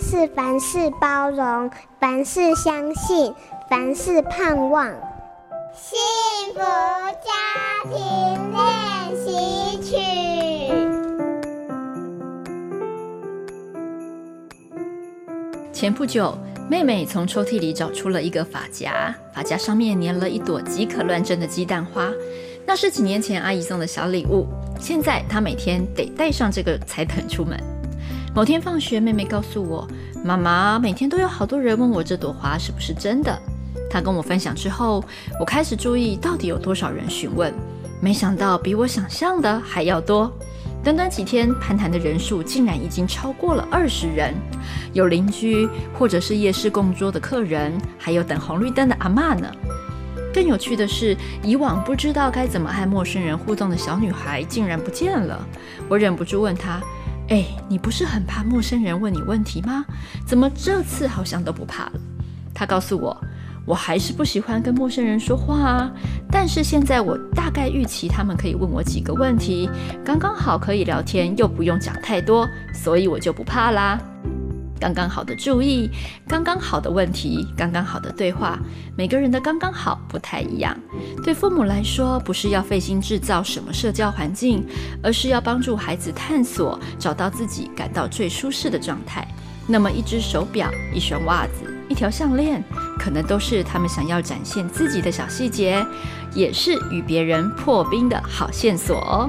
是凡事包容，凡事相信，凡事盼望。幸福家庭练习曲。前不久，妹妹从抽屉里找出了一个发夹，发夹上面粘了一朵极可乱真的鸡蛋花，那是几年前阿姨送的小礼物。现在她每天得带上这个才肯出门。某天放学，妹妹告诉我：“妈妈，每天都有好多人问我这朵花是不是真的。”她跟我分享之后，我开始注意到底有多少人询问。没想到比我想象的还要多。短短几天，攀谈的人数竟然已经超过了二十人。有邻居，或者是夜市供桌的客人，还有等红绿灯的阿嬷呢。更有趣的是，以往不知道该怎么和陌生人互动的小女孩竟然不见了。我忍不住问她。哎，你不是很怕陌生人问你问题吗？怎么这次好像都不怕了？他告诉我，我还是不喜欢跟陌生人说话啊。但是现在我大概预期他们可以问我几个问题，刚刚好可以聊天，又不用讲太多，所以我就不怕啦。刚刚好的注意，刚刚好的问题，刚刚好的对话，每个人的刚刚好不太一样。对父母来说，不是要费心制造什么社交环境，而是要帮助孩子探索，找到自己感到最舒适的状态。那么，一只手表、一双袜子、一条项链，可能都是他们想要展现自己的小细节，也是与别人破冰的好线索哦。